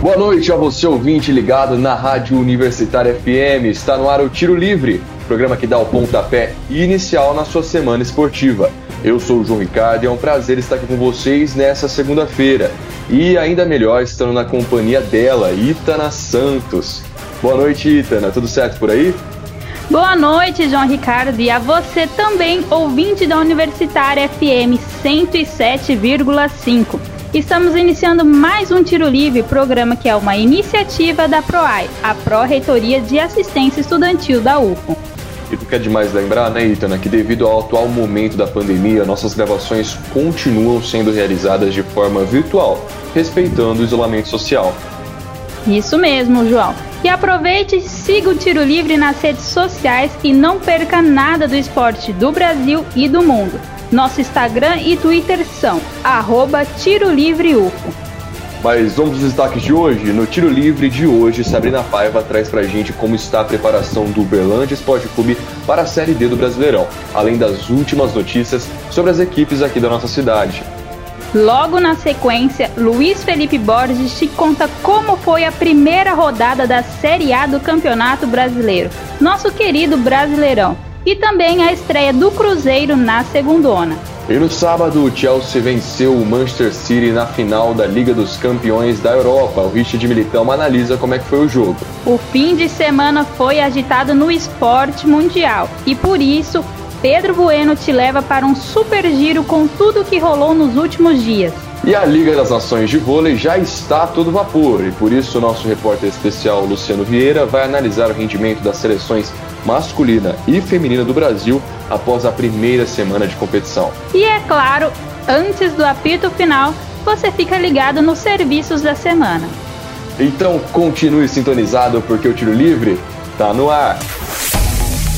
Boa noite a você ouvinte ligado na Rádio Universitária FM. Está no ar o Tiro Livre, programa que dá o pontapé inicial na sua semana esportiva. Eu sou o João Ricardo e é um prazer estar aqui com vocês nessa segunda-feira. E ainda melhor, estando na companhia dela, Itana Santos. Boa noite, Itana. Tudo certo por aí? Boa noite, João Ricardo, e a você também, ouvinte da Universitária FM 107,5. Estamos iniciando mais um Tiro Livre, programa que é uma iniciativa da PROAI, a Pró-Reitoria de Assistência Estudantil da UFO. E tu quer demais lembrar, né, Itana, que devido ao atual momento da pandemia, nossas gravações continuam sendo realizadas de forma virtual, respeitando o isolamento social. Isso mesmo, João. E aproveite e siga o Tiro Livre nas redes sociais e não perca nada do esporte do Brasil e do mundo. Nosso Instagram e Twitter são arroba Tiro Livre UFO. Mas vamos aos destaques de hoje. No Tiro Livre de hoje, Sabrina Paiva traz pra gente como está a preparação do Uberlândia Esporte Clube para a Série D do Brasileirão, além das últimas notícias sobre as equipes aqui da nossa cidade. Logo na sequência, Luiz Felipe Borges te conta como foi a primeira rodada da Série A do Campeonato Brasileiro, nosso querido Brasileirão e também a estreia do Cruzeiro na segundona. E no sábado, o Chelsea venceu o Manchester City na final da Liga dos Campeões da Europa. O Richard Militão analisa como é que foi o jogo. O fim de semana foi agitado no esporte mundial e por isso Pedro Bueno te leva para um super giro com tudo o que rolou nos últimos dias. E a Liga das Nações de Vôlei já está a todo vapor e por isso o nosso repórter especial Luciano Vieira vai analisar o rendimento das seleções masculina e feminina do Brasil após a primeira semana de competição. E é claro, antes do apito final, você fica ligado nos serviços da semana. Então continue sintonizado porque o tiro livre tá no ar.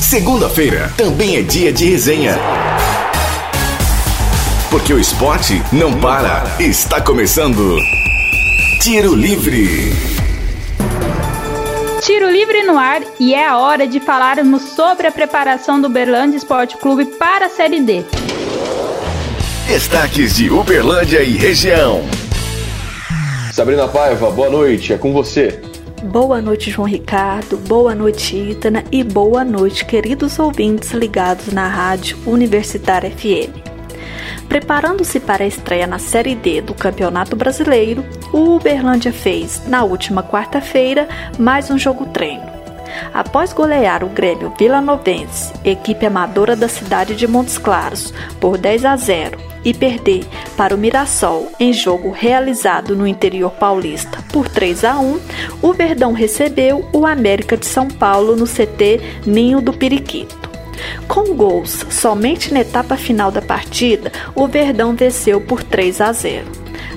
Segunda-feira também é dia de resenha. Porque o esporte não para. Está começando. Tiro Livre. Tiro livre no ar e é a hora de falarmos sobre a preparação do Uberlândia Esporte Clube para a Série D. Destaques de Uberlândia e região. Sabrina Paiva, boa noite, é com você. Boa noite, João Ricardo. Boa noite, Ítana. E boa noite, queridos ouvintes ligados na Rádio Universitária FM. Preparando-se para a estreia na Série D do Campeonato Brasileiro, o Uberlândia fez, na última quarta-feira, mais um jogo treino. Após golear o Grêmio Vila Novense, equipe amadora da cidade de Montes Claros, por 10 a 0 e perder para o Mirassol em jogo realizado no interior paulista por 3 a 1, o Verdão recebeu o América de São Paulo no CT Ninho do Periquito. Com gols somente na etapa final da partida, o Verdão venceu por 3 a 0.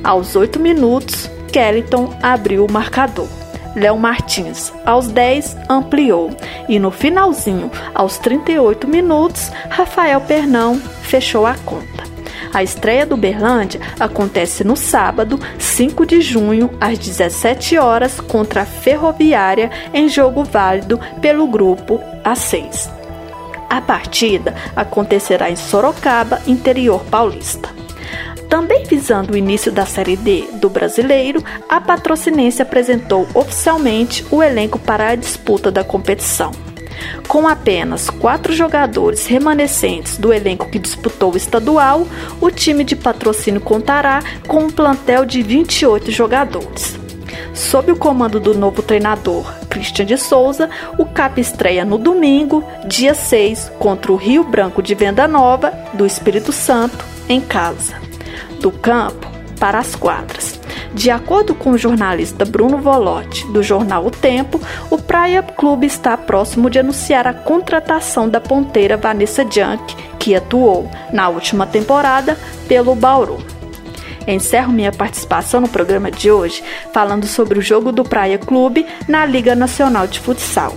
Aos 8 minutos, Kellyton abriu o marcador. Léo Martins, aos 10, ampliou. E no finalzinho, aos 38 minutos, Rafael Pernão fechou a conta. A estreia do Berlândia acontece no sábado, 5 de junho, às 17 horas, contra a Ferroviária, em jogo válido pelo grupo A6. A partida acontecerá em Sorocaba, interior paulista. Também visando o início da Série D do Brasileiro, a Patrocinense apresentou oficialmente o elenco para a disputa da competição. Com apenas quatro jogadores remanescentes do elenco que disputou o estadual, o time de patrocínio contará com um plantel de 28 jogadores. Sob o comando do novo treinador Christian de Souza, o CAP estreia no domingo, dia 6, contra o Rio Branco de Venda Nova, do Espírito Santo, em casa. Do campo para as quadras. De acordo com o jornalista Bruno Volotti, do jornal O Tempo, o Praia Clube está próximo de anunciar a contratação da ponteira Vanessa Junk, que atuou na última temporada pelo Bauru. Encerro minha participação no programa de hoje falando sobre o jogo do Praia Clube na Liga Nacional de Futsal.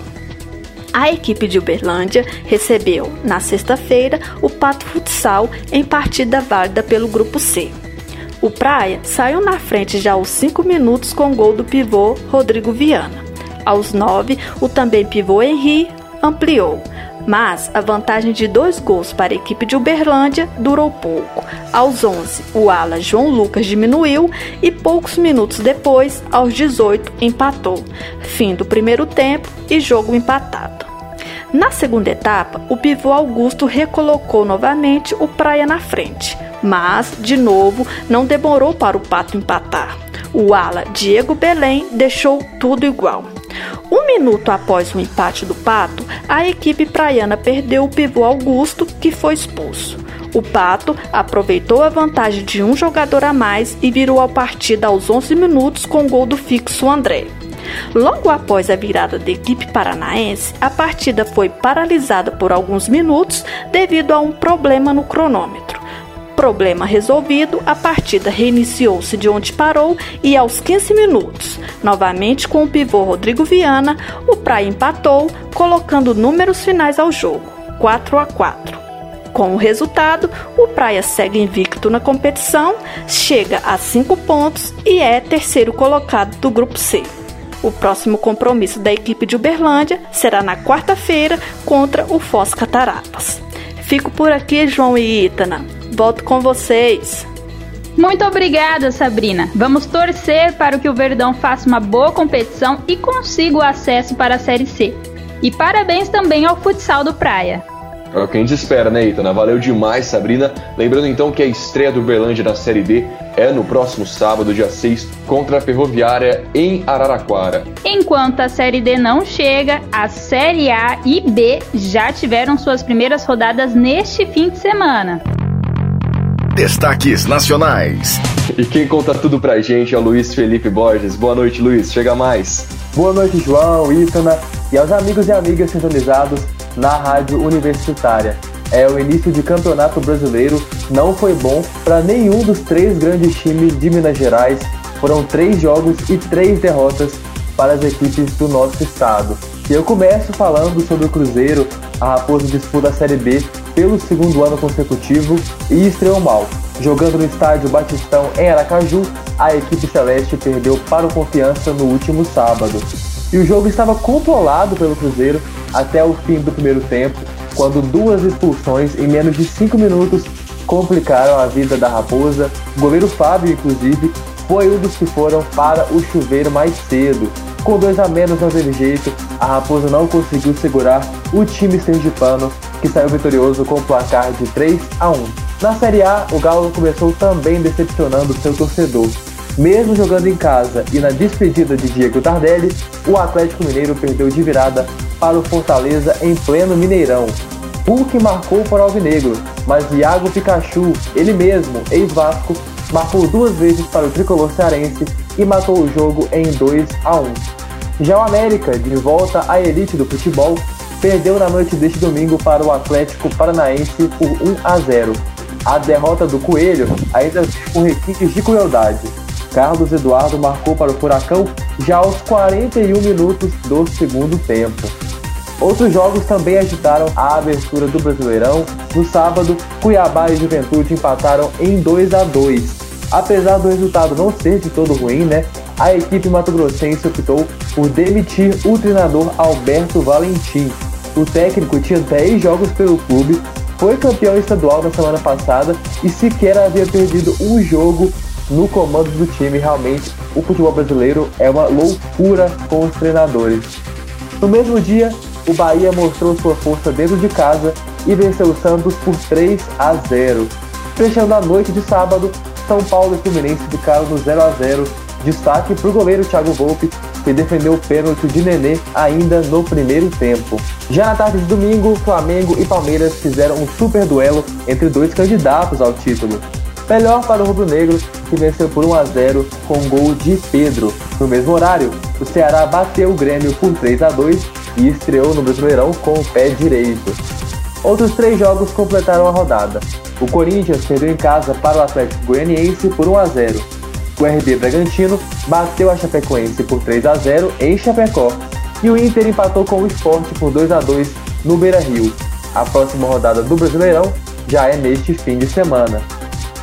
A equipe de Uberlândia recebeu, na sexta-feira, o Pato Futsal em partida válida pelo Grupo C. O Praia saiu na frente já aos 5 minutos com gol do pivô Rodrigo Viana. Aos 9, o também pivô Henri ampliou. Mas a vantagem de dois gols para a equipe de Uberlândia durou pouco. Aos 11, o ala João Lucas diminuiu e poucos minutos depois, aos 18, empatou. Fim do primeiro tempo e jogo empatado. Na segunda etapa, o pivô Augusto recolocou novamente o Praia na frente, mas, de novo, não demorou para o Pato empatar. O ala Diego Belém deixou tudo igual. Um minuto após o empate do Pato, a equipe praiana perdeu o pivô Augusto, que foi expulso. O Pato aproveitou a vantagem de um jogador a mais e virou a partida aos 11 minutos com o gol do fixo André. Logo após a virada da equipe paranaense, a partida foi paralisada por alguns minutos devido a um problema no cronômetro. Problema resolvido, a partida reiniciou-se de onde parou e aos 15 minutos, novamente com o pivô Rodrigo Viana, o Praia empatou, colocando números finais ao jogo, 4 a 4. Com o resultado, o Praia segue invicto na competição, chega a 5 pontos e é terceiro colocado do grupo C. O próximo compromisso da equipe de Uberlândia será na quarta-feira contra o Foz Cataratas. Fico por aqui, João e Ítana. Volto com vocês. Muito obrigada, Sabrina. Vamos torcer para que o Verdão faça uma boa competição e consiga o acesso para a Série C. E parabéns também ao futsal do Praia. É o que a gente espera, né, Itana? Valeu demais, Sabrina. Lembrando então que a estreia do Uberlândia na Série D é no próximo sábado, dia 6, contra a Ferroviária em Araraquara. Enquanto a Série D não chega, a Série A e B já tiveram suas primeiras rodadas neste fim de semana. Destaques nacionais. E quem conta tudo pra gente é o Luiz Felipe Borges. Boa noite, Luiz. Chega mais. Boa noite, João, Ítana e aos amigos e amigas sintonizados na Rádio Universitária. É o início de campeonato brasileiro, não foi bom para nenhum dos três grandes times de Minas Gerais. Foram três jogos e três derrotas para as equipes do nosso estado. E eu começo falando sobre o Cruzeiro. A Raposa disputa a Série B pelo segundo ano consecutivo e estreou mal. Jogando no estádio Batistão em Aracaju, a equipe celeste perdeu para o Confiança no último sábado. E o jogo estava controlado pelo Cruzeiro até o fim do primeiro tempo, quando duas expulsões em menos de 5 minutos complicaram a vida da Raposa. O goleiro Fábio, inclusive, foi um dos que foram para o chuveiro mais cedo. Com dois a menos não teve jeito, a Raposa não conseguiu segurar o time sergipano, que saiu vitorioso com o placar de 3 a 1. Na Série A, o Galo começou também decepcionando seu torcedor. Mesmo jogando em casa e na despedida de Diego Tardelli, o Atlético Mineiro perdeu de virada para o Fortaleza em pleno Mineirão. Hulk marcou para o Alvinegro, mas Iago Pikachu, ele mesmo, ex-Vasco, marcou duas vezes para o tricolor cearense e matou o jogo em 2 a 1. Já o América, de volta à elite do futebol, perdeu na noite deste domingo para o Atlético Paranaense por 1 a 0. A derrota do Coelho ainda com requintes de crueldade. Carlos Eduardo marcou para o Furacão já aos 41 minutos do segundo tempo. Outros jogos também agitaram a abertura do Brasileirão. No sábado, Cuiabá e Juventude empataram em 2 a 2. Apesar do resultado não ser de todo ruim, né? A equipe mato-grossense optou por demitir o treinador Alberto Valentim. O técnico tinha 10 jogos pelo clube, foi campeão estadual na semana passada e sequer havia perdido um jogo no comando do time. Realmente, o futebol brasileiro é uma loucura com os treinadores. No mesmo dia, o Bahia mostrou sua força dentro de casa e venceu o Santos por 3 a 0. Fechando a noite de sábado, São Paulo e Fluminense ficaram no 0 a 0. Destaque para o goleiro Thiago Volpe, que defendeu o pênalti de Nenê ainda no primeiro tempo. Já na tarde de domingo, Flamengo e Palmeiras fizeram um super duelo entre dois candidatos ao título. Melhor para o rubro-negro, que venceu por 1 a 0 com gol de Pedro. No mesmo horário, o Ceará bateu o Grêmio por 3 a 2 e estreou no Brasileirão com o pé direito. Outros três jogos completaram a rodada. O Corinthians perdeu em casa para o Atlético Goianiense por 1 a 0. O RB Bragantino bateu a Chapecoense por 3 a 0 em Chapecó. E o Inter empatou com o Sport por 2 a 2 no Beira-Rio. A próxima rodada do Brasileirão já é neste fim de semana.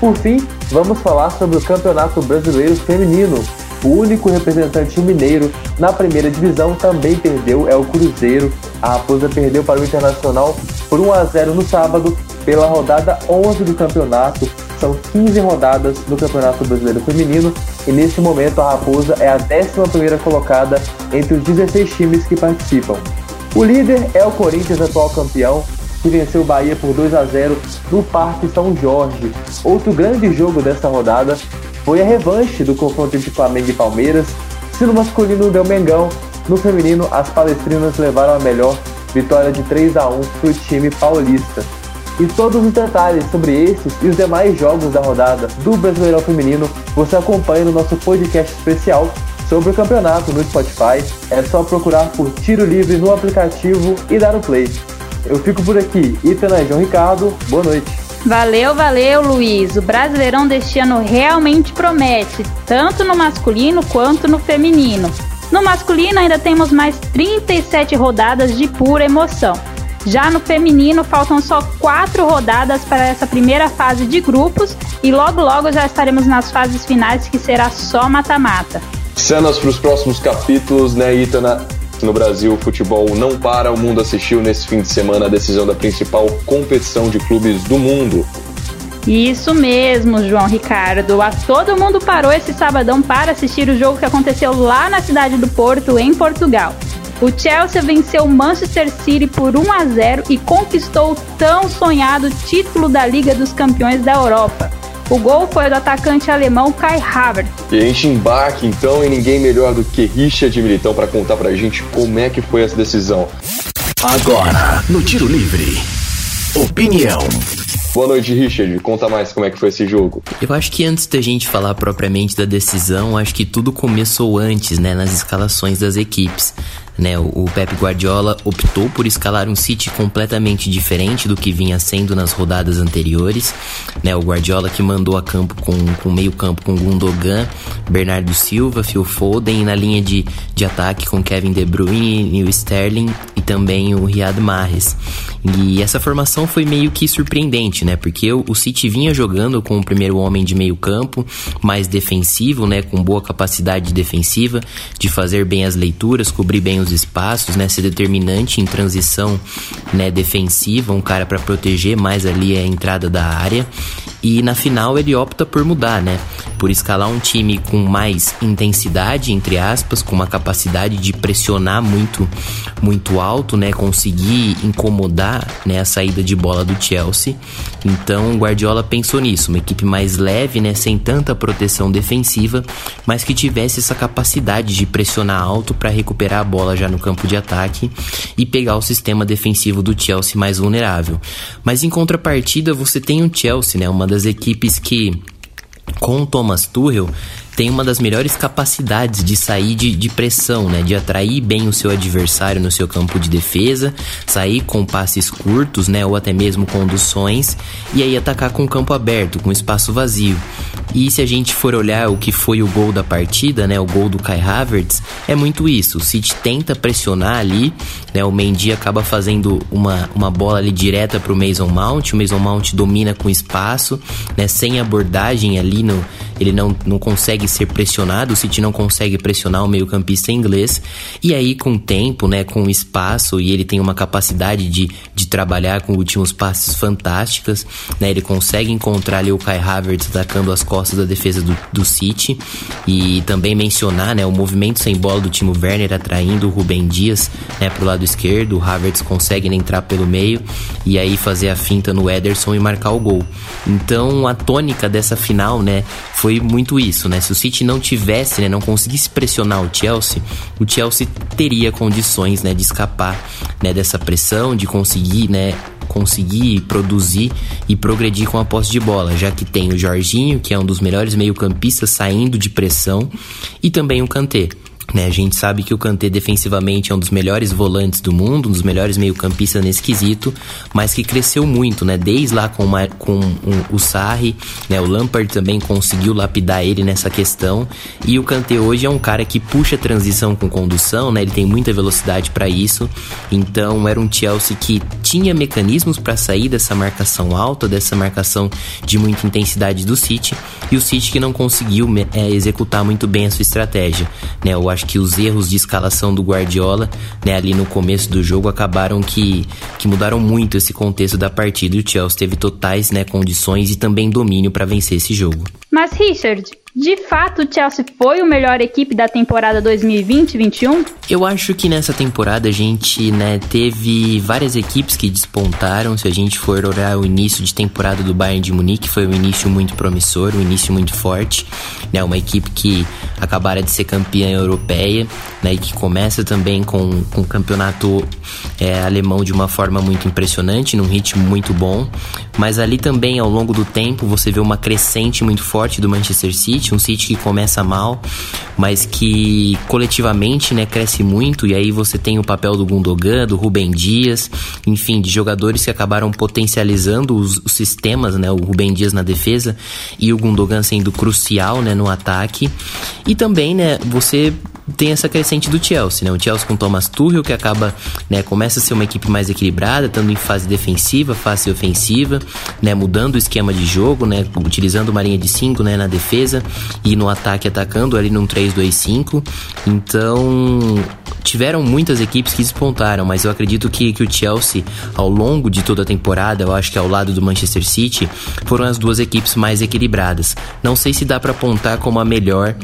Por fim, vamos falar sobre o Campeonato Brasileiro Feminino. O único representante mineiro na primeira divisão também perdeu, é o Cruzeiro. A Raposa perdeu para o Internacional por 1 a 0 no sábado pela rodada 11 do campeonato. São 15 rodadas no Campeonato Brasileiro Feminino e neste momento a Raposa é a 11ª colocada entre os 16 times que participam. O líder é o Corinthians, atual campeão, que venceu o Bahia por 2 a 0 no Parque São Jorge. Outro grande jogo dessa rodada foi a revanche do confronto entre Flamengo e Palmeiras. Se no masculino deu Mengão, no feminino as palestrinas levaram a melhor vitória de 3 a 1 para o time paulista. E todos os detalhes sobre esses e os demais jogos da rodada do Brasileirão Feminino você acompanha no nosso podcast especial sobre o campeonato no Spotify. É só procurar por Tiro Livre no aplicativo e dar o play. Eu fico por aqui, Itana e João Ricardo, boa noite. Valeu, valeu, Luiz. O Brasileirão deste ano realmente promete, tanto no masculino quanto no feminino. No masculino ainda temos mais 37 rodadas de pura emoção. Já no feminino faltam só quatro rodadas para essa primeira fase de grupos e logo logo já estaremos nas fases finais que será só mata-mata. Cenas para os próximos capítulos, né, Itana? No Brasil, o futebol não para. O mundo assistiu nesse fim de semana a decisão da principal competição de clubes do mundo. Isso mesmo, João Ricardo. A todo mundo parou esse sabadão para assistir o jogo que aconteceu lá na cidade do Porto, em Portugal. O Chelsea venceu o Manchester City por 1 a 0 e conquistou o tão sonhado título da Liga dos Campeões da Europa. O gol foi do atacante alemão Kai Havertz. E a gente embarque então em ninguém melhor do que Richard Militão para contar pra gente como é que foi essa decisão. Agora, no Tiro Livre, opinião. Boa noite, Richard. Conta mais como é que foi esse jogo. Eu acho que antes da gente falar propriamente da decisão, acho que tudo começou antes, né, nas escalações das equipes. Né, o Pep Guardiola optou por escalar um City completamente diferente do que vinha sendo nas rodadas anteriores. Né, o Guardiola que mandou a campo com, com meio campo com Gundogan, Bernardo Silva, Phil Foden e na linha de, de ataque com Kevin De Bruyne, o Sterling e também o Riyad Mahrez. E essa formação foi meio que surpreendente, né? Porque o, o City vinha jogando com o primeiro homem de meio campo, mais defensivo, né? Com boa capacidade defensiva, de fazer bem as leituras, cobrir bem os espaços, né? Ser determinante em transição, né? Defensiva, um cara para proteger mais ali a entrada da área. E na final ele opta por mudar, né? Por escalar um time com mais intensidade, entre aspas, com uma capacidade de pressionar muito, muito alto, né? Conseguir incomodar né, a saída de bola do Chelsea. Então o Guardiola pensou nisso, uma equipe mais leve, né? Sem tanta proteção defensiva, mas que tivesse essa capacidade de pressionar alto para recuperar a bola já no campo de ataque e pegar o sistema defensivo do Chelsea mais vulnerável. Mas em contrapartida, você tem o Chelsea, né? Uma das equipes que com Thomas Tuchel tem uma das melhores capacidades de sair de, de, pressão, né? De atrair bem o seu adversário no seu campo de defesa, sair com passes curtos, né? Ou até mesmo conduções, e aí atacar com o campo aberto, com espaço vazio. E se a gente for olhar o que foi o gol da partida, né? O gol do Kai Havertz, é muito isso. O City tenta pressionar ali, né? O Mendy acaba fazendo uma, uma bola ali direta pro Mason Mount, o Mason Mount domina com espaço, né? Sem abordagem ali, no, ele não, não consegue ser pressionado, o City não consegue pressionar o meio-campista inglês. E aí, com o tempo, né, com o espaço, e ele tem uma capacidade de, de trabalhar com últimos passes fantásticas, né? Ele consegue encontrar ali o Kai Havertz atacando as costas da defesa do, do City. E também mencionar, né, o movimento sem bola do Timo Werner atraindo o Rubem Dias, né, pro lado esquerdo. O Havertz consegue entrar pelo meio e aí fazer a finta no Ederson e marcar o gol. Então, a tônica dessa final, né, foi muito isso, né? Se o City não tivesse, né, não conseguisse pressionar o Chelsea, o Chelsea teria condições, né, de escapar, né, dessa pressão, de conseguir, né, conseguir produzir e progredir com a posse de bola, já que tem o Jorginho, que é um dos melhores meio-campistas saindo de pressão, e também o Kanté. Né, a gente sabe que o Kanté defensivamente é um dos melhores volantes do mundo, um dos melhores meio-campistas nesse quesito, mas que cresceu muito, né? Desde lá com, uma, com um, o Sarri, né? O Lampard também conseguiu lapidar ele nessa questão. E o Kanté hoje é um cara que puxa transição com condução, né? Ele tem muita velocidade para isso. Então era um Chelsea que tinha mecanismos para sair dessa marcação alta, dessa marcação de muita intensidade do City, e o City que não conseguiu é, executar muito bem a sua estratégia, né? Eu acho que os erros de escalação do Guardiola, né, ali no começo do jogo acabaram que, que mudaram muito esse contexto da partida. E o Chelsea teve totais, né, condições e também domínio para vencer esse jogo. Mas Richard, de fato, o Chelsea foi o melhor equipe da temporada 2020-21? Eu acho que nessa temporada a gente, né, teve várias equipes que despontaram. Se a gente for olhar o início de temporada do Bayern de Munique, foi um início muito promissor, um início muito forte, né, uma equipe que acabara de ser campeã europeia, né, e que começa também com, com o campeonato é, alemão de uma forma muito impressionante, num ritmo muito bom. Mas ali também, ao longo do tempo, você vê uma crescente muito forte do Manchester City City, um City que começa mal, mas que coletivamente, né, cresce muito e aí você tem o papel do Gundogan, do Rubem Dias, enfim, de jogadores que acabaram potencializando os, os sistemas, né, o Rubem Dias na defesa e o Gundogan sendo crucial, né, no ataque. E também, né, você tem essa crescente do Chelsea, né? O Chelsea com Thomas Tuchel que acaba, né, começa a ser uma equipe mais equilibrada, estando em fase defensiva, fase ofensiva, né, mudando o esquema de jogo, né, utilizando uma linha de 5, né, na defesa e no ataque atacando ali num 3-2-5. Então, tiveram muitas equipes que despontaram, mas eu acredito que, que o Chelsea, ao longo de toda a temporada, eu acho que ao lado do Manchester City, foram as duas equipes mais equilibradas. Não sei se dá para apontar como a melhor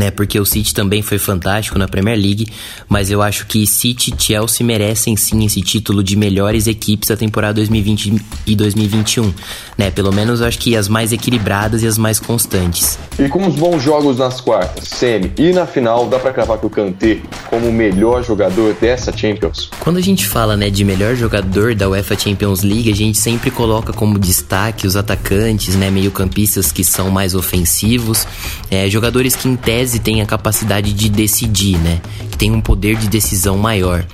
né? Porque o City também foi fantástico na Premier League, mas eu acho que City e Chelsea merecem sim esse título de melhores equipes da temporada 2020 e 2021, né? Pelo menos eu acho que as mais equilibradas e as mais constantes. E com os bons jogos nas quartas, semi e na final, dá para cravar que o Kanté como o melhor jogador dessa Champions? Quando a gente fala, né, de melhor jogador da UEFA Champions League, a gente sempre coloca como destaque os atacantes, né, meio-campistas que são mais ofensivos, é, jogadores que em tese têm a capacidade de decidir, né? Que tem um poder de decisão maior.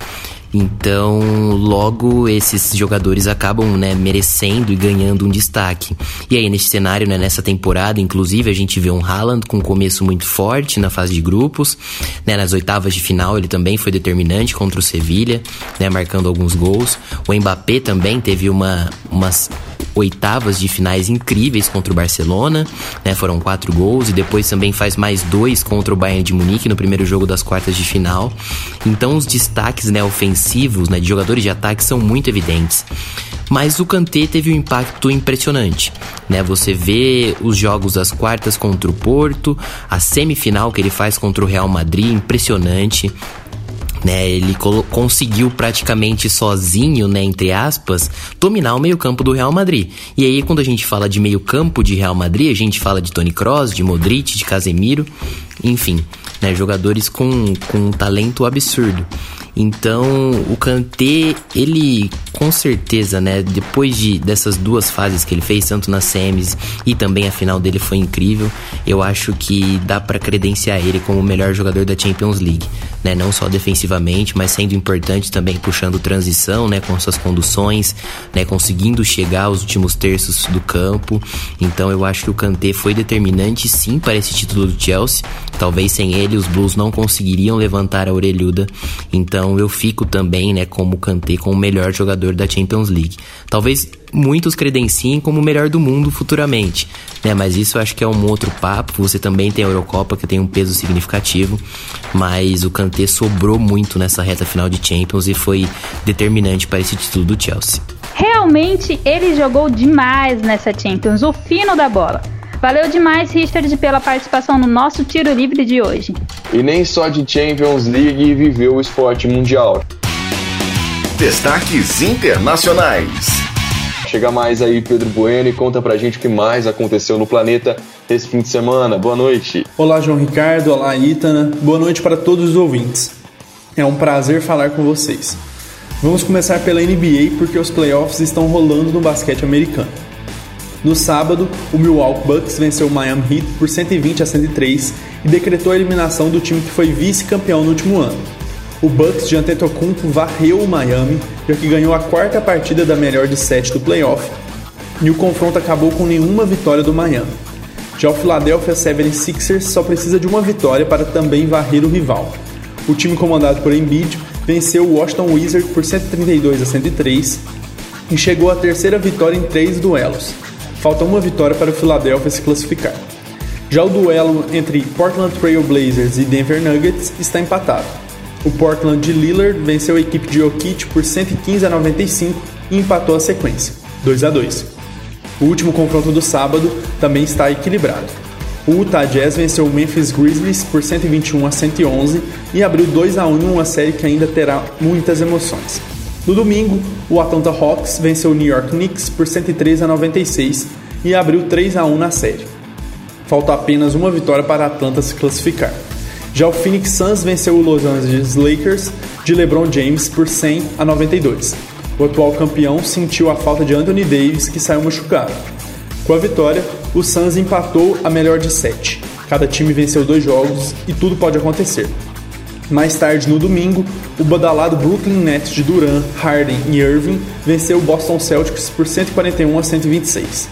Então, logo esses jogadores acabam, né, merecendo e ganhando um destaque. E aí nesse cenário, né, nessa temporada, inclusive a gente vê um Haaland com um começo muito forte na fase de grupos, né, nas oitavas de final ele também foi determinante contra o Sevilha, né, marcando alguns gols. O Mbappé também teve uma umas oitavas de finais incríveis contra o Barcelona, né? Foram quatro gols e depois também faz mais dois contra o Bayern de Munique no primeiro jogo das quartas de final. Então os destaques, né, ofensivos, né, de jogadores de ataque são muito evidentes. Mas o Kanté teve um impacto impressionante, né? Você vê os jogos das quartas contra o Porto, a semifinal que ele faz contra o Real Madrid, impressionante. Né, ele conseguiu praticamente sozinho, né, entre aspas, dominar o meio-campo do Real Madrid. E aí, quando a gente fala de meio-campo de Real Madrid, a gente fala de Toni Kroos, de Modric, de Casemiro, enfim, né, jogadores com, com um talento absurdo. Então, o Kanté, ele com certeza, né, depois de dessas duas fases que ele fez, tanto nas semis e também a final dele foi incrível, eu acho que dá para credenciar ele como o melhor jogador da Champions League, né, não só defensivamente, mas sendo importante também puxando transição, né, com suas conduções, né, conseguindo chegar aos últimos terços do campo. Então, eu acho que o Kanté foi determinante sim para esse título do Chelsea. Talvez sem ele os Blues não conseguiriam levantar a orelhuda. Então, eu fico também, né, como Kanté como o melhor jogador da Champions League. Talvez muitos credenciem como o melhor do mundo futuramente, né? Mas isso eu acho que é um outro papo. Você também tem a Eurocopa que tem um peso significativo, mas o Kanté sobrou muito nessa reta final de Champions e foi determinante para esse título do Chelsea. Realmente ele jogou demais nessa Champions, o fino da bola. Valeu demais, Richard, pela participação no nosso tiro livre de hoje. E nem só de Champions League viveu o esporte mundial. Destaques internacionais. Chega mais aí, Pedro Bueno, e conta pra gente o que mais aconteceu no planeta esse fim de semana. Boa noite. Olá, João Ricardo. Olá, Itana. Boa noite para todos os ouvintes. É um prazer falar com vocês. Vamos começar pela NBA porque os playoffs estão rolando no basquete americano. No sábado, o Milwaukee Bucks venceu o Miami Heat por 120 a 103 e decretou a eliminação do time que foi vice-campeão no último ano. O Bucks de Antetokounmpo varreu o Miami, já que ganhou a quarta partida da melhor de sete do playoff, e o confronto acabou com nenhuma vitória do Miami. Já o Philadelphia 76ers só precisa de uma vitória para também varrer o rival. O time comandado por Embiid venceu o Washington Wizards por 132 a 103 e chegou à terceira vitória em três duelos. Falta uma vitória para o Philadelphia se classificar. Já o duelo entre Portland Trail Blazers e Denver Nuggets está empatado. O Portland de Lillard venceu a equipe de Jokic por 115 a 95 e empatou a sequência, 2 a 2. O último confronto do sábado também está equilibrado. O Utah Jazz venceu o Memphis Grizzlies por 121 a 111 e abriu 2 a 1 em uma série que ainda terá muitas emoções. No domingo, o Atlanta Hawks venceu o New York Knicks por 103 a 96 e abriu 3 a 1 na série. Falta apenas uma vitória para a Atlanta se classificar. Já o Phoenix Suns venceu o Los Angeles Lakers de LeBron James por 100 a 92. O atual campeão sentiu a falta de Anthony Davis, que saiu machucado. Com a vitória, o Suns empatou a melhor de sete. Cada time venceu dois jogos e tudo pode acontecer. Mais tarde, no domingo, o badalado Brooklyn Nets de Duran, Harden e Irving venceu o Boston Celtics por 141 a 126.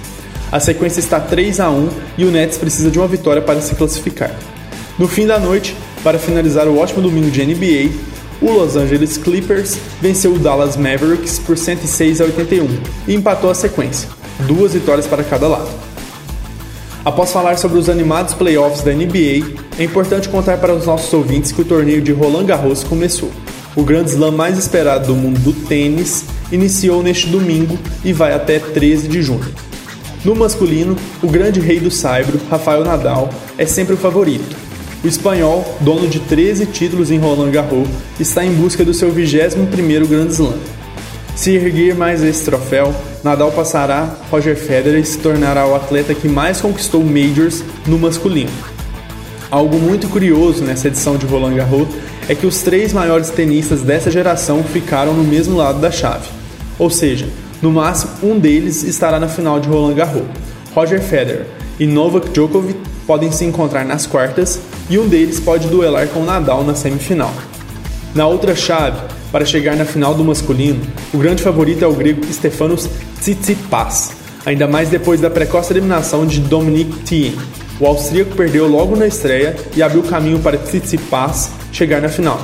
A sequência está 3 a 1 e o Nets precisa de uma vitória para se classificar. No fim da noite, para finalizar o ótimo domingo de NBA, o Los Angeles Clippers venceu o Dallas Mavericks por 106 a 81 e empatou a sequência, duas vitórias para cada lado. Após falar sobre os animados playoffs da NBA, é importante contar para os nossos ouvintes que o torneio de Roland Garros começou. O grande slam mais esperado do mundo do tênis iniciou neste domingo e vai até 13 de junho. No masculino, o grande rei do saibro, Rafael Nadal, é sempre o favorito, o espanhol, dono de 13 títulos em Roland Garros, está em busca do seu 21º Grand Slam. Se erguer mais esse troféu, Nadal passará Roger Federer se tornará o atleta que mais conquistou majors no masculino. Algo muito curioso nessa edição de Roland Garros é que os três maiores tenistas dessa geração ficaram no mesmo lado da chave. Ou seja, no máximo um deles estará na final de Roland Garros. Roger Federer e Novak Djokovic podem se encontrar nas quartas e um deles pode duelar com Nadal na semifinal. Na outra chave, para chegar na final do masculino, o grande favorito é o grego Stefanos Tsitsipas, ainda mais depois da precoce eliminação de Dominic Thiem. O austríaco perdeu logo na estreia e abriu caminho para Tsitsipas chegar na final.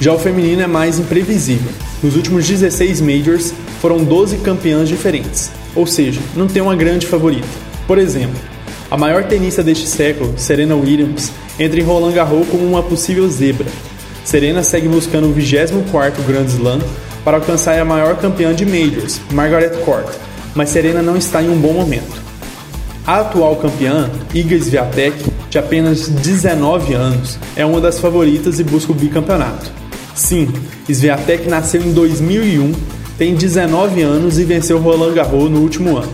Já o feminino é mais imprevisível. Nos últimos 16 majors, foram 12 campeãs diferentes, ou seja, não tem uma grande favorita. Por exemplo, a maior tenista deste século, Serena Williams, entra em Roland Garros como uma possível zebra. Serena segue buscando o 24º Grand Slam para alcançar a maior campeã de Majors, Margaret Court, mas Serena não está em um bom momento. A atual campeã, Iga Swiatek, de apenas 19 anos, é uma das favoritas e busca o bicampeonato. Sim, Swiatek nasceu em 2001, tem 19 anos e venceu Roland Garros no último ano.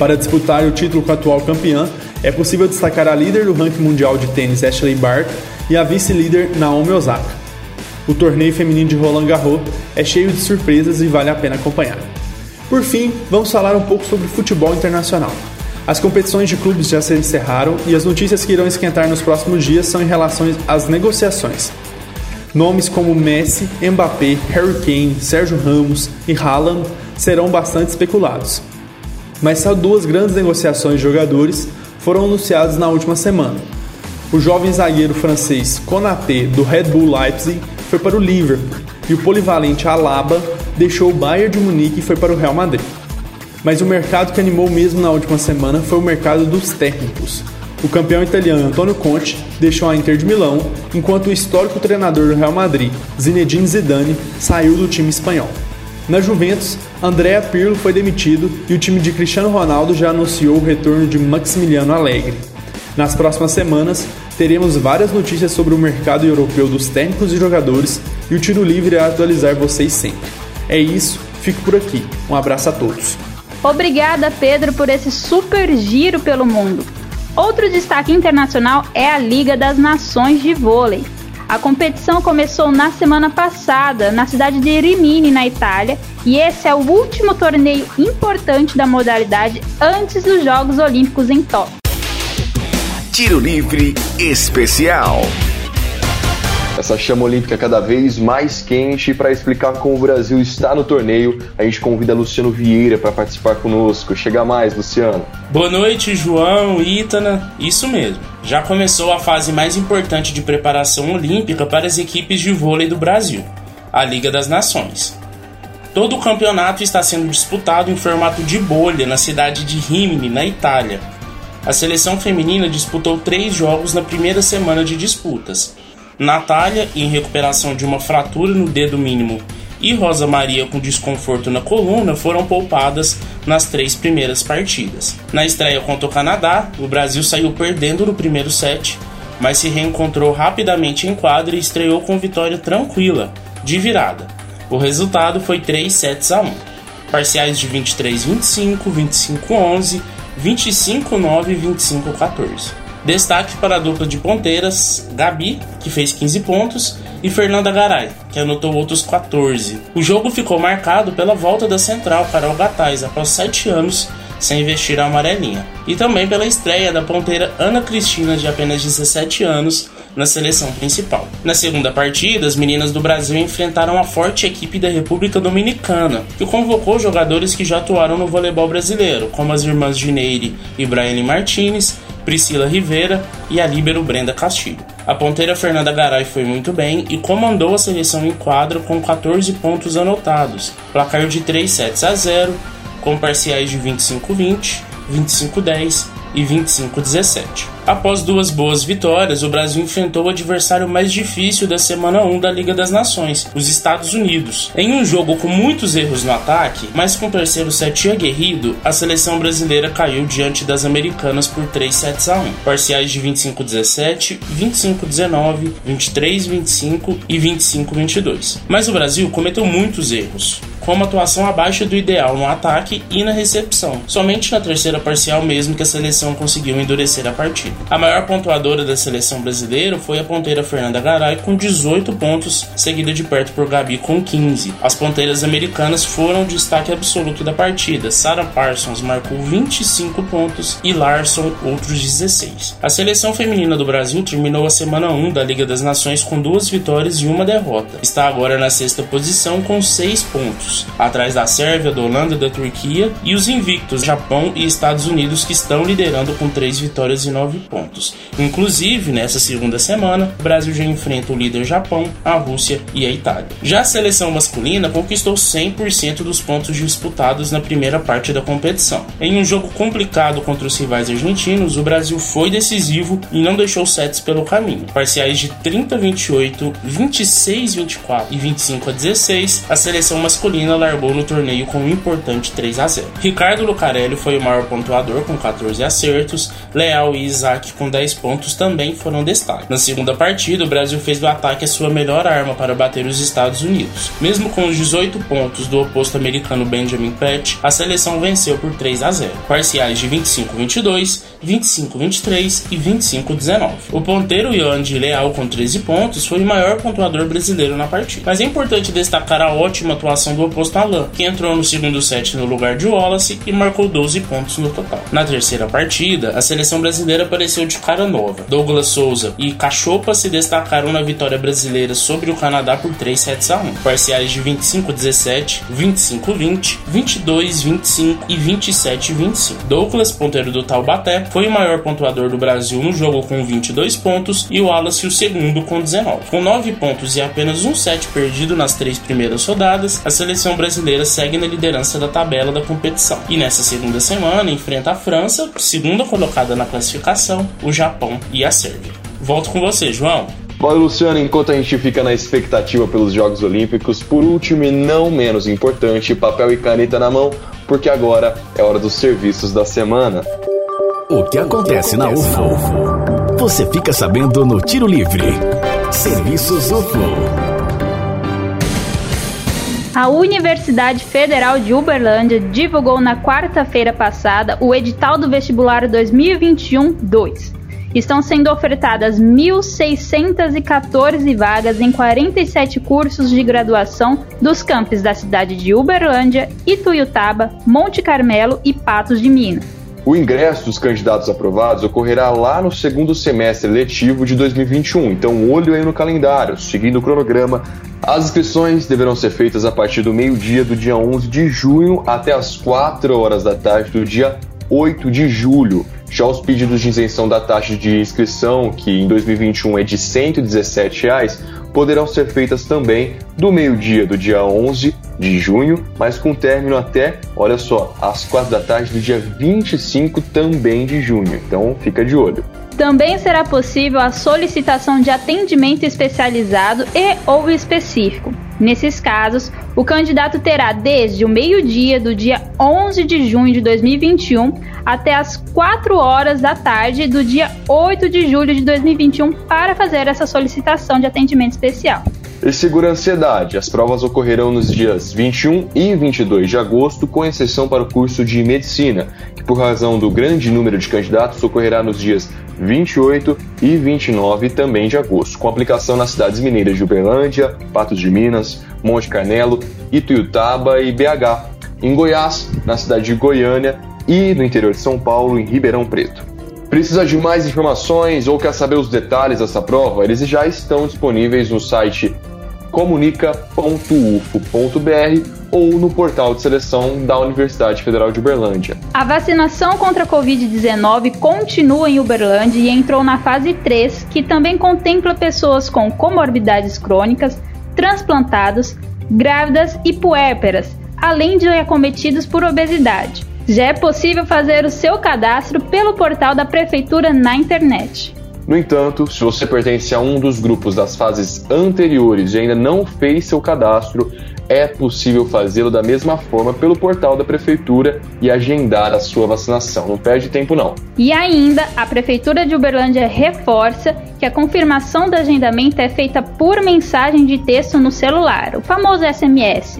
Para disputar o título com a atual campeã, é possível destacar a líder do ranking mundial de tênis Ashley Bart e a vice-líder Naomi Osaka. O torneio feminino de Roland Garros é cheio de surpresas e vale a pena acompanhar. Por fim, vamos falar um pouco sobre futebol internacional. As competições de clubes já se encerraram e as notícias que irão esquentar nos próximos dias são em relação às negociações. Nomes como Messi, Mbappé, Harry Kane, Sérgio Ramos e Haaland serão bastante especulados mas só duas grandes negociações de jogadores foram anunciadas na última semana. O jovem zagueiro francês Konaté, do Red Bull Leipzig, foi para o Liverpool, e o polivalente Alaba deixou o Bayern de Munique e foi para o Real Madrid. Mas o mercado que animou mesmo na última semana foi o mercado dos técnicos. O campeão italiano Antonio Conte deixou a Inter de Milão, enquanto o histórico treinador do Real Madrid, Zinedine Zidane, saiu do time espanhol. Na Juventus, Andrea Pirlo foi demitido e o time de Cristiano Ronaldo já anunciou o retorno de Maximiliano Allegri. Nas próximas semanas, teremos várias notícias sobre o mercado europeu dos técnicos e jogadores e o Tiro Livre a atualizar vocês sempre. É isso, fico por aqui. Um abraço a todos. Obrigada, Pedro, por esse super giro pelo mundo. Outro destaque internacional é a Liga das Nações de Vôlei. A competição começou na semana passada, na cidade de Rimini, na Itália, e esse é o último torneio importante da modalidade antes dos Jogos Olímpicos em Tóquio. Tiro Livre Especial. Essa chama olímpica cada vez mais quente para explicar como o Brasil está no torneio. A gente convida Luciano Vieira para participar conosco. Chega mais, Luciano. Boa noite, João, Ítana. Isso mesmo. Já começou a fase mais importante de preparação olímpica para as equipes de vôlei do Brasil, a Liga das Nações. Todo o campeonato está sendo disputado em formato de bolha na cidade de Rimini, na Itália. A seleção feminina disputou três jogos na primeira semana de disputas Natália, em recuperação de uma fratura no dedo mínimo, e Rosa Maria, com desconforto na coluna, foram poupadas nas três primeiras partidas. Na estreia contra o Canadá, o Brasil saiu perdendo no primeiro set, mas se reencontrou rapidamente em quadra e estreou com vitória tranquila, de virada. O resultado foi 3 sets a 1. Parciais de 23-25, 25-11, 25-9 e 25-14. Destaque para a dupla de ponteiras Gabi, que fez 15 pontos, e Fernanda Garay, que anotou outros 14. O jogo ficou marcado pela volta da central Carol Gataz após 7 anos sem vestir a amarelinha, e também pela estreia da ponteira Ana Cristina, de apenas 17 anos, na seleção principal. Na segunda partida, as meninas do Brasil enfrentaram a forte equipe da República Dominicana, que convocou jogadores que já atuaram no voleibol brasileiro, como as irmãs Gineire e Briane Martinez, Priscila Rivera e a líbero Brenda Castilho. A ponteira Fernanda Garay foi muito bem e comandou a seleção em quadra com 14 pontos anotados, placar de 3 sets a 0, com parciais de 25-20, 25-10 e 25-17. Após duas boas vitórias, o Brasil enfrentou o adversário mais difícil da semana 1 da Liga das Nações, os Estados Unidos. Em um jogo com muitos erros no ataque, mas com o terceiro set aguerrido, a seleção brasileira caiu diante das americanas por 3 sets a 1, parciais de 25-17, 25-19, 23-25 e 25-22. Mas o Brasil cometeu muitos erros com uma atuação abaixo do ideal no ataque e na recepção. Somente na terceira parcial mesmo que a seleção conseguiu endurecer a partida. A maior pontuadora da seleção brasileira foi a ponteira Fernanda Garay com 18 pontos, seguida de perto por Gabi com 15. As ponteiras americanas foram o destaque absoluto da partida. Sarah Parsons marcou 25 pontos e Larson outros 16. A seleção feminina do Brasil terminou a semana 1 da Liga das Nações com duas vitórias e uma derrota. Está agora na sexta posição com 6 pontos, atrás da Sérvia, da Holanda da Turquia, e os invictos Japão e Estados Unidos que estão liderando com 3 vitórias e 9 pontos. Inclusive, nessa segunda semana, o Brasil já enfrenta o líder Japão, a Rússia e a Itália. Já a seleção masculina conquistou 100% dos pontos disputados na primeira parte da competição. Em um jogo complicado contra os rivais argentinos, o Brasil foi decisivo e não deixou sets pelo caminho. Parciais de 30 a 28, 26 a 24 e 25 a 16, a seleção masculina largou no torneio com um importante 3 a 0. Ricardo Lucarelli foi o maior pontuador com 14 acertos, Leal e Isaac com 10 pontos também foram destaque. Na segunda partida, o Brasil fez do ataque a sua melhor arma para bater os Estados Unidos. Mesmo com os 18 pontos do oposto americano Benjamin Pett, a seleção venceu por 3 a 0. Parciais de 25-22, 25-23 e 25-19. O ponteiro Yandi Leal com 13 pontos foi o maior pontuador brasileiro na partida. Mas é importante destacar a ótima atuação do oposto que entrou no segundo set no lugar de Wallace e marcou 12 pontos no total. Na terceira partida, a seleção brasileira apareceu de cara nova. Douglas Souza e Cachopa se destacaram na vitória brasileira sobre o Canadá por 3 sets a 1. Parciais de 25-17, 25-20, 22-25 e 27-25. Douglas, ponteiro do Taubaté, foi o maior pontuador do Brasil no jogo com 22 pontos e Wallace o segundo com 19. Com 9 pontos e apenas um set perdido nas três primeiras rodadas, a seleção brasileira segue na liderança da tabela da competição. E nessa segunda semana enfrenta a França, segunda colocada na classificação, o Japão e a Sérvia. Volto com você, João. Valeu, Luciano. Enquanto a gente fica na expectativa pelos Jogos Olímpicos, por último e não menos importante, papel e caneta na mão, porque agora é hora dos serviços da semana. O que acontece na UFO? Você fica sabendo no Tiro Livre. Serviços UFO. A Universidade Federal de Uberlândia divulgou na quarta-feira passada o edital do vestibular 2021-2. Estão sendo ofertadas 1.614 vagas em 47 cursos de graduação dos campos da cidade de Uberlândia, Ituiutaba, Monte Carmelo e Patos de Minas. O ingresso dos candidatos aprovados ocorrerá lá no segundo semestre letivo de 2021, então olho aí no calendário, seguindo o cronograma. As inscrições deverão ser feitas a partir do meio-dia do dia 11 de junho até as 4 horas da tarde do dia 8 de julho. Já os pedidos de isenção da taxa de inscrição, que em 2021 é de 117 reais, poderão ser feitas também do meio-dia do dia 11 de junho, mas com término até, olha só, às 4 da tarde do dia 25 também de junho. Então fica de olho. Também será possível a solicitação de atendimento especializado e ou específico. Nesses casos, o candidato terá desde o meio-dia do dia 11 de junho de 2021 até as 4 horas da tarde do dia 8 de julho de 2021 para fazer essa solicitação de atendimento especial. E segura a ansiedade. As provas ocorrerão nos dias 21 e 22 de agosto, com exceção para o curso de medicina, que por razão do grande número de candidatos ocorrerá nos dias 28 e 29 também de agosto, com aplicação nas cidades mineiras de Uberlândia, Patos de Minas, Monte Carmelo, Ituiutaba e BH. Em Goiás, na cidade de Goiânia e no interior de São Paulo, em Ribeirão Preto. Precisa de mais informações ou quer saber os detalhes dessa prova? Eles já estão disponíveis no site comunica.ufo.br ou no portal de seleção da Universidade Federal de Uberlândia. A vacinação contra a Covid-19 continua em Uberlândia e entrou na fase 3, que também contempla pessoas com comorbidades crônicas, transplantados, grávidas e puérperas, além de acometidos por obesidade. Já é possível fazer o seu cadastro pelo portal da Prefeitura na internet. No entanto, se você pertence a um dos grupos das fases anteriores e ainda não fez seu cadastro, é possível fazê-lo da mesma forma pelo portal da Prefeitura e agendar a sua vacinação. Não perde tempo, não. E ainda, a Prefeitura de Uberlândia reforça que a confirmação do agendamento é feita por mensagem de texto no celular, o famoso SMS.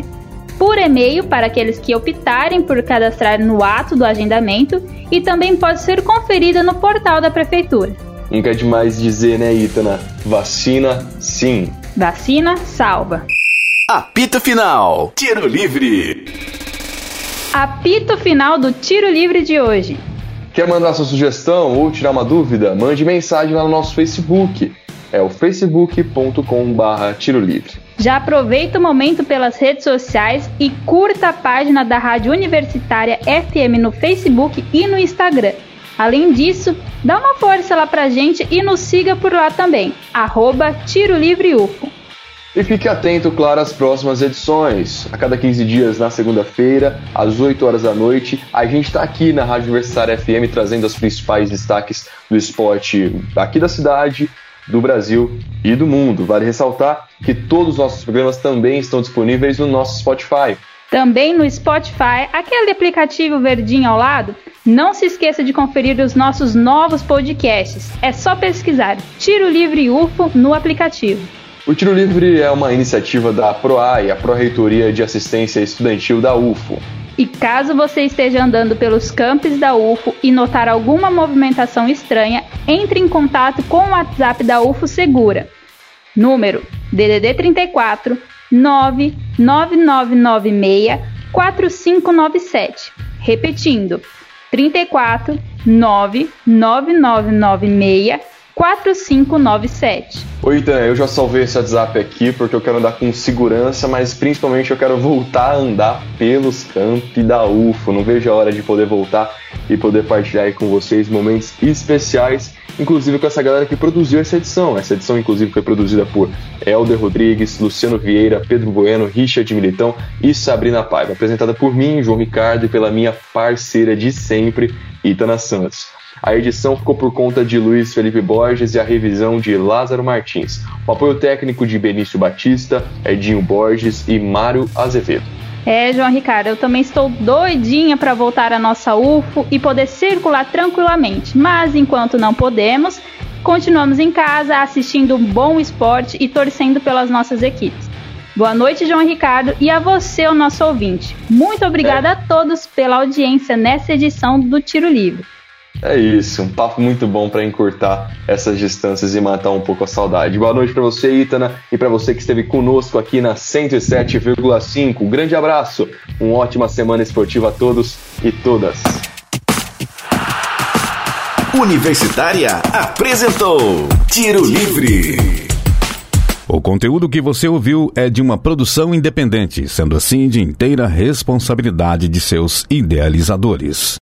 Por e-mail para aqueles que optarem por cadastrar no ato do agendamento e também pode ser conferida no portal da Prefeitura. Nunca é demais dizer, né, Itana? Vacina, sim. Vacina salva. Apito final. Tiro livre. Apito final do tiro livre de hoje. Quer mandar sua sugestão ou tirar uma dúvida? Mande mensagem lá no nosso Facebook. É o facebook.com/barra tiro livre. Já aproveita o momento pelas redes sociais e curta a página da Rádio Universitária FM no Facebook e no Instagram. Além disso, dá uma força lá pra gente e nos siga por lá também, arroba Tiro Livre UFO. E fique atento, claro, às próximas edições. A cada 15 dias, na segunda-feira, às 8 horas da noite, a gente está aqui na Rádio Universitária FM trazendo os principais destaques do esporte aqui da cidade, do Brasil e do mundo. Vale ressaltar que todos os nossos programas também estão disponíveis no nosso Spotify. Também no Spotify, aquele aplicativo verdinho ao lado. Não se esqueça de conferir os nossos novos podcasts. É só pesquisar Tiro Livre UFO no aplicativo. O Tiro Livre é uma iniciativa da PROAI, a Pró-Reitoria de Assistência Estudantil da UFO. E caso você esteja andando pelos campos da UFO e notar alguma movimentação estranha, entre em contato com o WhatsApp da UFO Segura. Número DDD 34 99996 4597. Repetindo, 34 99996 4597. Oi, Itan, eu já salvei esse WhatsApp aqui porque eu quero andar com segurança, mas principalmente eu quero voltar a andar pelos campi da UFO. Não vejo a hora de poder voltar e poder partilhar aí com vocês momentos especiais, inclusive com essa galera que produziu essa edição. Essa edição, inclusive, foi produzida por Helder Rodrigues, Luciano Vieira, Pedro Bueno, Richard Militão e Sabrina Paiva. Apresentada por mim, João Ricardo, e pela minha parceira de sempre, Itana Santos. A edição ficou por conta de Luiz Felipe Borges e a revisão de Lázaro Martins. O apoio técnico de Benício Batista, Edinho Borges e Mário Azevedo. É, João Ricardo, eu também estou doidinha para voltar à nossa UFO e poder circular tranquilamente. Mas enquanto não podemos, continuamos em casa assistindo um bom esporte e torcendo pelas nossas equipes. Boa noite, João Ricardo, e a você, o nosso ouvinte. Muito obrigada a todos pela audiência nessa edição do Tiro Livre. É isso, um papo muito bom para encurtar essas distâncias e matar um pouco a saudade. Boa noite para você, Itana, e para você que esteve conosco aqui na 107,5. Um grande abraço, uma ótima semana esportiva a todos e todas. Universitária apresentou Tiro Livre. O conteúdo que você ouviu é de uma produção independente, sendo assim de inteira responsabilidade de seus idealizadores.